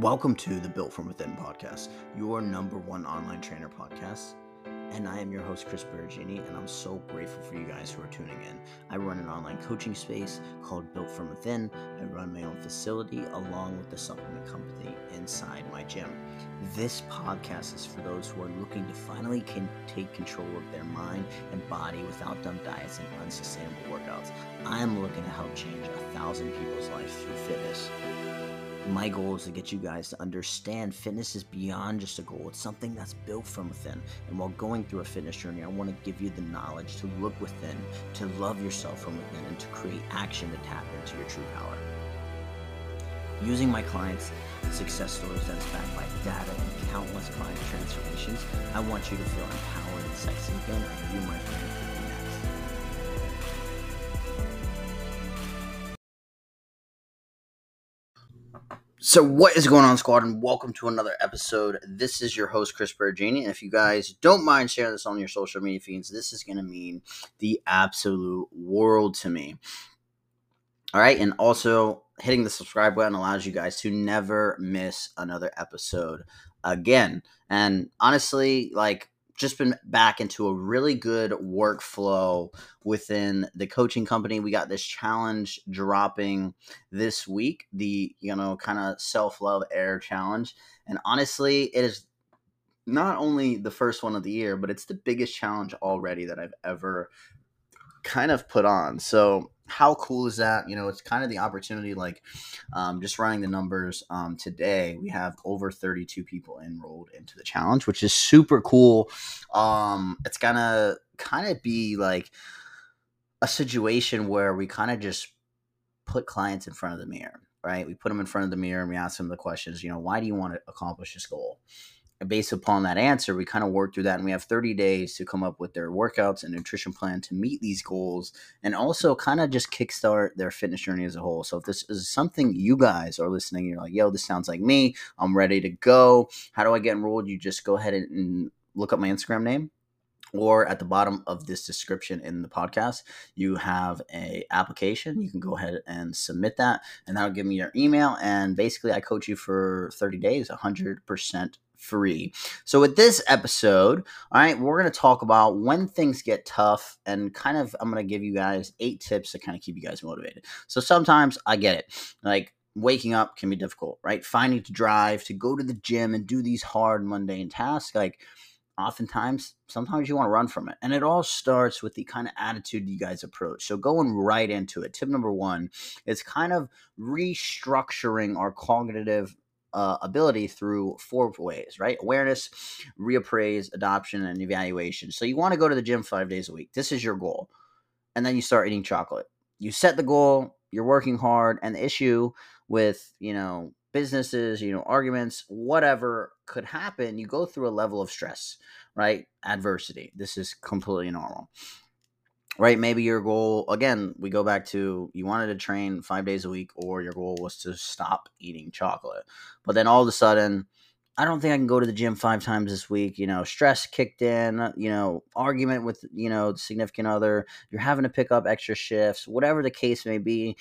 Welcome to the Built From Within podcast, your number one online trainer podcast. And I am your host, Chris Peragine, and I'm so grateful for you guys who are tuning in. I run an online coaching space called Built From Within. I run my own facility along with the supplement company inside my gym. This podcast is for those who are looking to finally can take control of their mind and body without dumb diets and unsustainable workouts. I am looking to help change a thousand people's lives through fitness my goal is to get you guys to understand fitness is beyond just a goal. It's something that's built from within. And while going through a fitness journey, I want to give you the knowledge to look within, to love yourself from within, and to create action to tap into your true power. Using my clients' success stories that's backed by data and countless client transformations, I want you to feel empowered and sexy again, and you, my friend, So, what is going on, squad, and welcome to another episode. This is your host, Chris Peragine. And if you guys don't mind sharing this on your social media feeds, this is going to mean the absolute world to me. All right. And also, hitting the subscribe button allows you guys to never miss another episode again. And honestly, like, just been back into a really good workflow within the coaching company. We got this challenge dropping this week, the you know kind of self love air challenge, and honestly, it is not only the first one of the year, but it's the biggest challenge already that I've ever kind of put on. So how cool is that? You know, it's kind of the opportunity, like um, just running the numbers um, today, we have over 32 people enrolled into the challenge, which is super cool. Um, it's gonna kind of be like a situation where we kind of just put clients in front of the mirror, right? We put them in front of the mirror and we ask them the questions, you know, why do you want to accomplish this goal? Based upon that answer, we kind of work through that and we have 30 days to come up with their workouts and nutrition plan to meet these goals and also kind of just kickstart their fitness journey as a whole. So if this is something you guys are listening, you're like, yo, this sounds like me. I'm ready to go. How do I get enrolled? You just go ahead and look up my Instagram name or at the bottom of this description in the podcast you have a application you can go ahead and submit that and that'll give me your email and basically i coach you for 30 days 100% free. So, with this episode, all right, we're going to talk about when things get tough and kind of, I'm going to give you guys eight tips to kind of keep you guys motivated. So, sometimes I get it. Like, waking up can be difficult, right? Finding to drive, to go to the gym and do these hard, mundane tasks, like, oftentimes sometimes you want to run from it and it all starts with the kind of attitude you guys approach so going right into it tip number one is kind of restructuring our cognitive uh, ability through four ways, right? Awareness, reappraise, adoption, and evaluation. So you want to go to the gym five days a week. This is your goal. And then you start eating chocolate. You set the goal, you're working hard, and the issue with, you know, businesses, you know, arguments, whatever could happen, you go through a level of stress, right? Adversity. This is completely normal right? Maybe your goal, again, we go back to you wanted to train five days a week, or your goal was to stop eating chocolate. But then all of a sudden, I don't think I can go to the gym five times this week. You know, stress kicked in, uh, you know, argument with, you know, significant other. You're having to pick up extra shifts, whatever the case may be.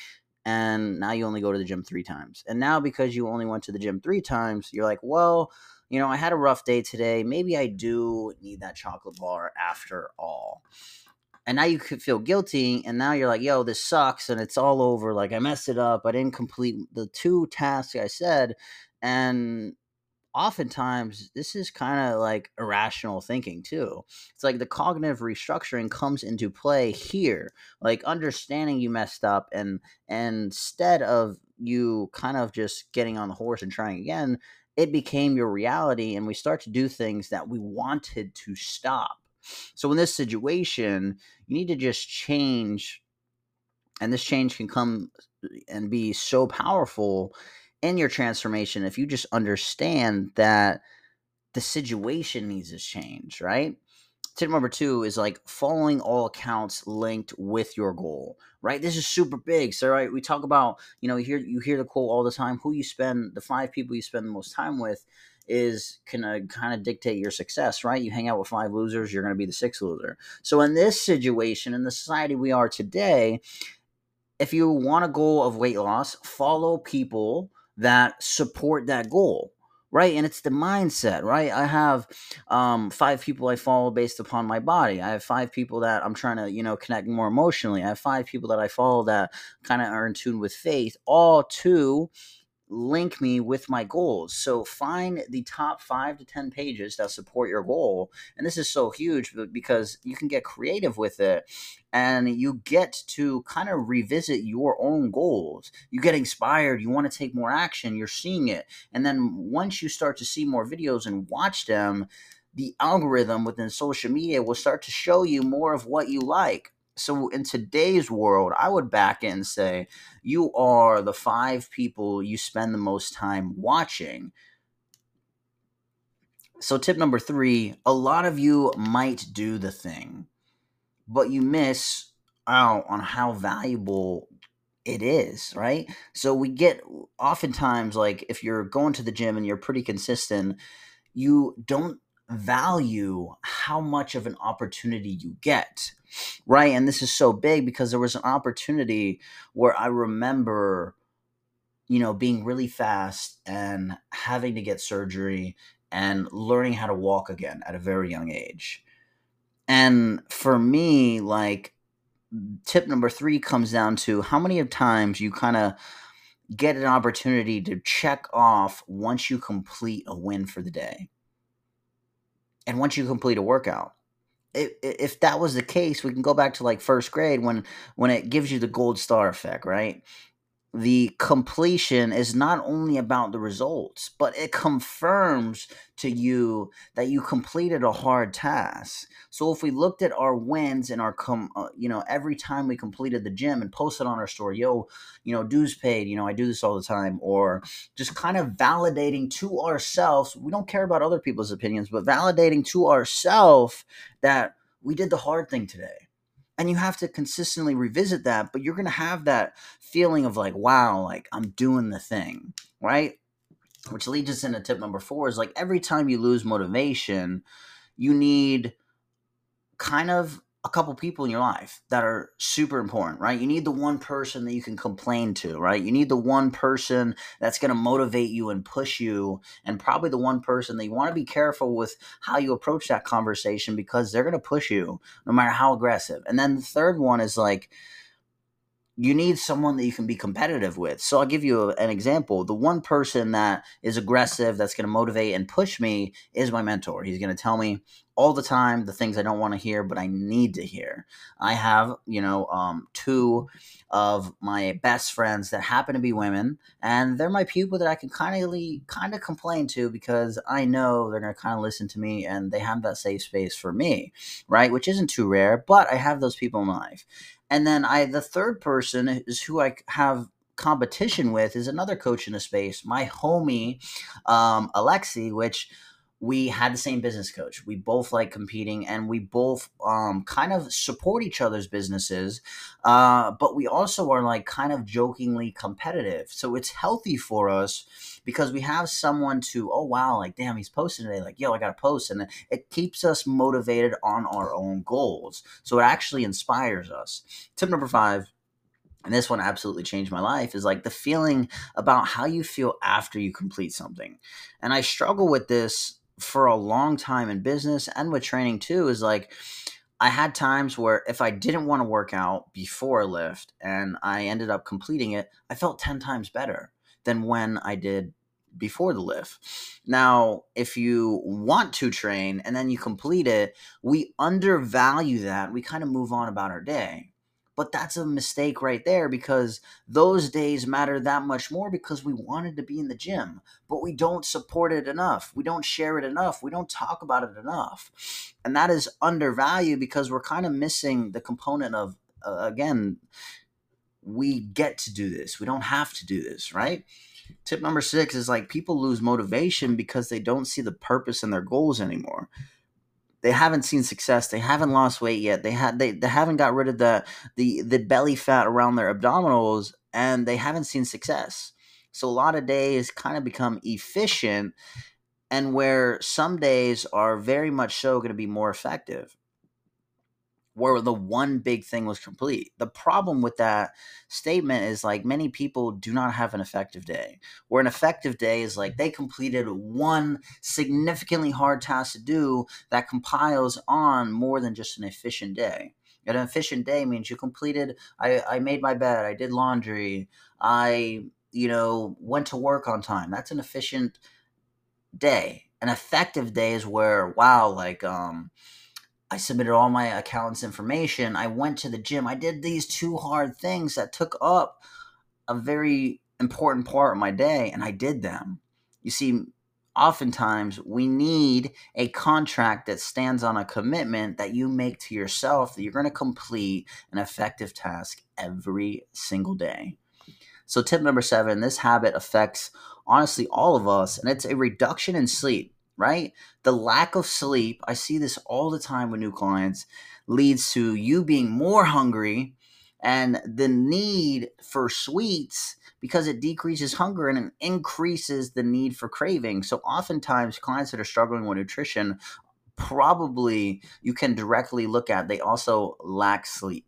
And now you only go to the gym three times. And now because you only went to the gym three times, you're like, well, you know, I had a rough day today. Maybe I do need that chocolate bar after all and now you could feel guilty and now you're like yo this sucks and it's all over like i messed it up i didn't complete the two tasks i said and oftentimes this is kind of like irrational thinking too. It's like the cognitive restructuring comes into play here like understanding you messed up and, and instead of you kind of just getting on the horse and trying again it became your reality and we start to do things that we wanted to stop so in this situation, you need to just change, and this change can come and be so powerful in your transformation if you just understand that the situation needs to change, right? Tip number two is like following all accounts linked with your goal, right? This is super big. So, right, we talk about, you know, you hear you hear the quote all the time: who you spend, the five people you spend the most time with is gonna kind of dictate your success, right? You hang out with five losers, you're gonna be the sixth loser. So in this situation, in the society we are today, if you want a goal of weight loss, follow people that support that goal right and it's the mindset right i have um, five people i follow based upon my body i have five people that i'm trying to you know connect more emotionally i have five people that i follow that kind of are in tune with faith all to link me with my goals. So find the top five to 10 pages that support your goal. And this is so huge because you can get creative with it and you get to kind of revisit your own goals. You get inspired, you want to take more action, you're seeing it. And then once you start to see more videos and watch them, the algorithm within social media will start to show you more of what you like so in today's world, I would back in and say you are the five people you spend the most time watching. So tip number three, a lot of you might do the thing, but you miss out on how valuable it is, right? So we get oftentimes like if you're going to the gym and you're pretty consistent, you don't value how much of an opportunity you get right? And this is so big because there was an opportunity where i remember you know being really fast and having to get surgery and learning how to walk again at a very young age. And for me like tip number 3 comes down to how many of times you kind of get an opportunity to check off once you complete a win for the day and once you complete a workout if, that was the case we can go back to like first grade when when it gives you the gold star effect right the completion is not only about the results, but it confirms to you that you completed a hard task. So if we looked at our wins and our com, uh, you know, every time we completed the gym and posted on our story, yo, you know, dues paid, you know, I do this all the time, or just kind of validating to ourselves. We don't care about other people's opinions, but validating to ourselves that we did the hard thing today and you have to consistently revisit that but you're going to have that feeling of like wow like i'm doing the thing right? Which leads us into tip number four is like every time you lose motivation you need kind of a couple people in your life that are super important, right? You need the one person that you can complain to, right? You need the one person that's going to motivate you and push you, and probably the one person that you want to be careful with how you approach that conversation because they're going to push you no matter how aggressive. And then the third one is like, you need someone that you can be competitive with. So I'll give you an example. The one person that is aggressive, that's going to motivate and push me, is my mentor. He's going to tell me all the time the things I don't want to hear, but I need to hear. I have, you know, um, two of my best friends that happen to be women, and they're my people that I can kind of kind of complain to because I know they're going to kind of listen to me and they have that safe space for me, right? Which isn't too rare, but I have those people in my life. And then I, the third person is who I have competition with is another coach in the space, my homie, um, Alexi, which we had the same business coach. We both like competing and we both um, kind of support each other's businesses. Uh, but we also are like kind of jokingly competitive. So it's healthy for us because we have someone to oh wow like damn he's posting today like yo I gotta post and it keeps us motivated on our own goals so it actually inspires us tip number five and this one absolutely changed my life is like the feeling about how you feel after you complete something and I struggle with this for a long time in business and with training too is like I had times where if I didn't want to work out before a lift and I ended up completing it, I felt 10 times better than when I did before the lift. Now, if you want to train and then you complete it, we undervalue that. We kind of move on about our day. But that's a mistake right there because those days matter that much more because we wanted to be in the gym, but we don't support it enough. We don't share it enough. We don't talk about it enough. And that is undervalued because we're kind of missing the component of, uh, again, we get to do this. We don't have to do this, right? Tip number six is like people lose motivation because they don't see the purpose in their goals anymore. They haven't seen success. They haven't lost weight yet. They had they, they haven't got rid of the the the belly fat around their abdominals and they haven't seen success. So a lot of days kind of become efficient and where some days are very much so going to be more effective where the one big thing was complete. The problem with that statement is like many people do not have an effective day. Where an effective day is like they completed one significantly hard task to do that compiles on more than just an efficient day. An efficient day means you completed I, I made my bed, I did laundry, I you know went to work on time. That's an efficient day. An effective day is where wow, like um I submitted all my accountant's information. I went to the gym. I did these two hard things that took up a very important part of my day, and I did them. You see, oftentimes we need a contract that stands on a commitment that you make to yourself that you're going to complete an effective task every single day. So, tip number seven this habit affects honestly all of us, and it's a reduction in sleep right? The lack of sleep, I see this all the time with new clients, leads to you being more hungry and the need for sweets because it decreases hunger and it increases the need for craving. So oftentimes clients that are struggling with nutrition probably you can directly look at they also lack sleep.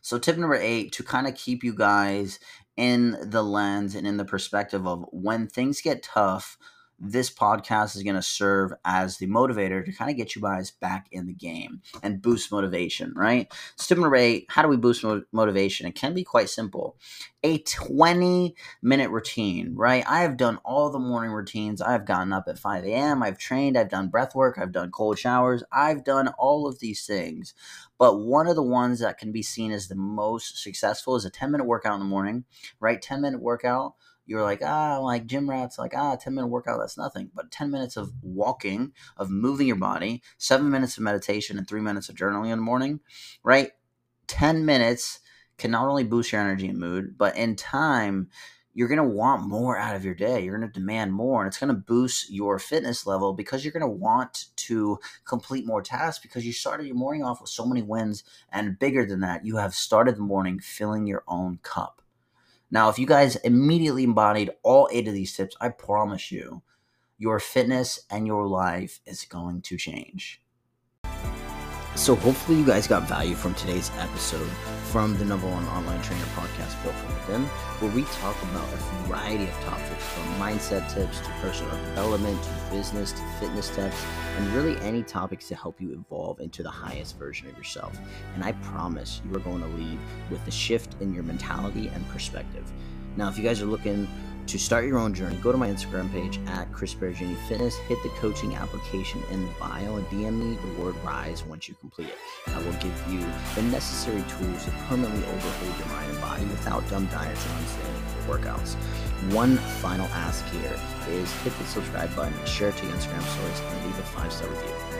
So tip number 8 to kind of keep you guys in the lens and in the perspective of when things get tough, this podcast is going to serve as the motivator to kind of get you guys back in the game and boost motivation, right? Number how do we boost motivation? It can be quite simple. A 20 minute routine, right? I have done all the morning routines. I've gotten up at 5 a.m., I've trained, I've done breath work, I've done cold showers, I've done all of these things. But one of the ones that can be seen as the most successful is a 10 minute workout in the morning, right? 10 minute workout you're like, ah, like gym rats, like, ah, 10 minute workout, that's nothing. But 10 minutes of walking, of moving your body, seven minutes of meditation, and three minutes of journaling in the morning, right? 10 minutes can not only boost your energy and mood, but in time, you're going to want more out of your day. You're going to demand more, and it's going to boost your fitness level because you're going to want to complete more tasks because you started your morning off with so many wins. And bigger than that, you have started the morning filling your own cup. Now, if you guys immediately embodied all eight of these tips, I promise you, your fitness and your life is going to change. So, hopefully, you guys got value from today's episode from the number one online trainer podcast, Built from Within, where we talk about a variety of topics from mindset tips to personal development to business to fitness tips, and really any topics to help you evolve into the highest version of yourself. And I promise you are going to leave with a shift in your mentality and perspective. Now, if you guys are looking to start your own journey, go to my Instagram page at Chris Peragine Fitness, hit the coaching application in the bio, and DM me the word RISE once you complete it. I will give you the necessary tools to permanently overhaul your mind and body without dumb diets and unsustainable workouts. One final ask here is hit the subscribe button, share it to your Instagram stories, and leave a five star review.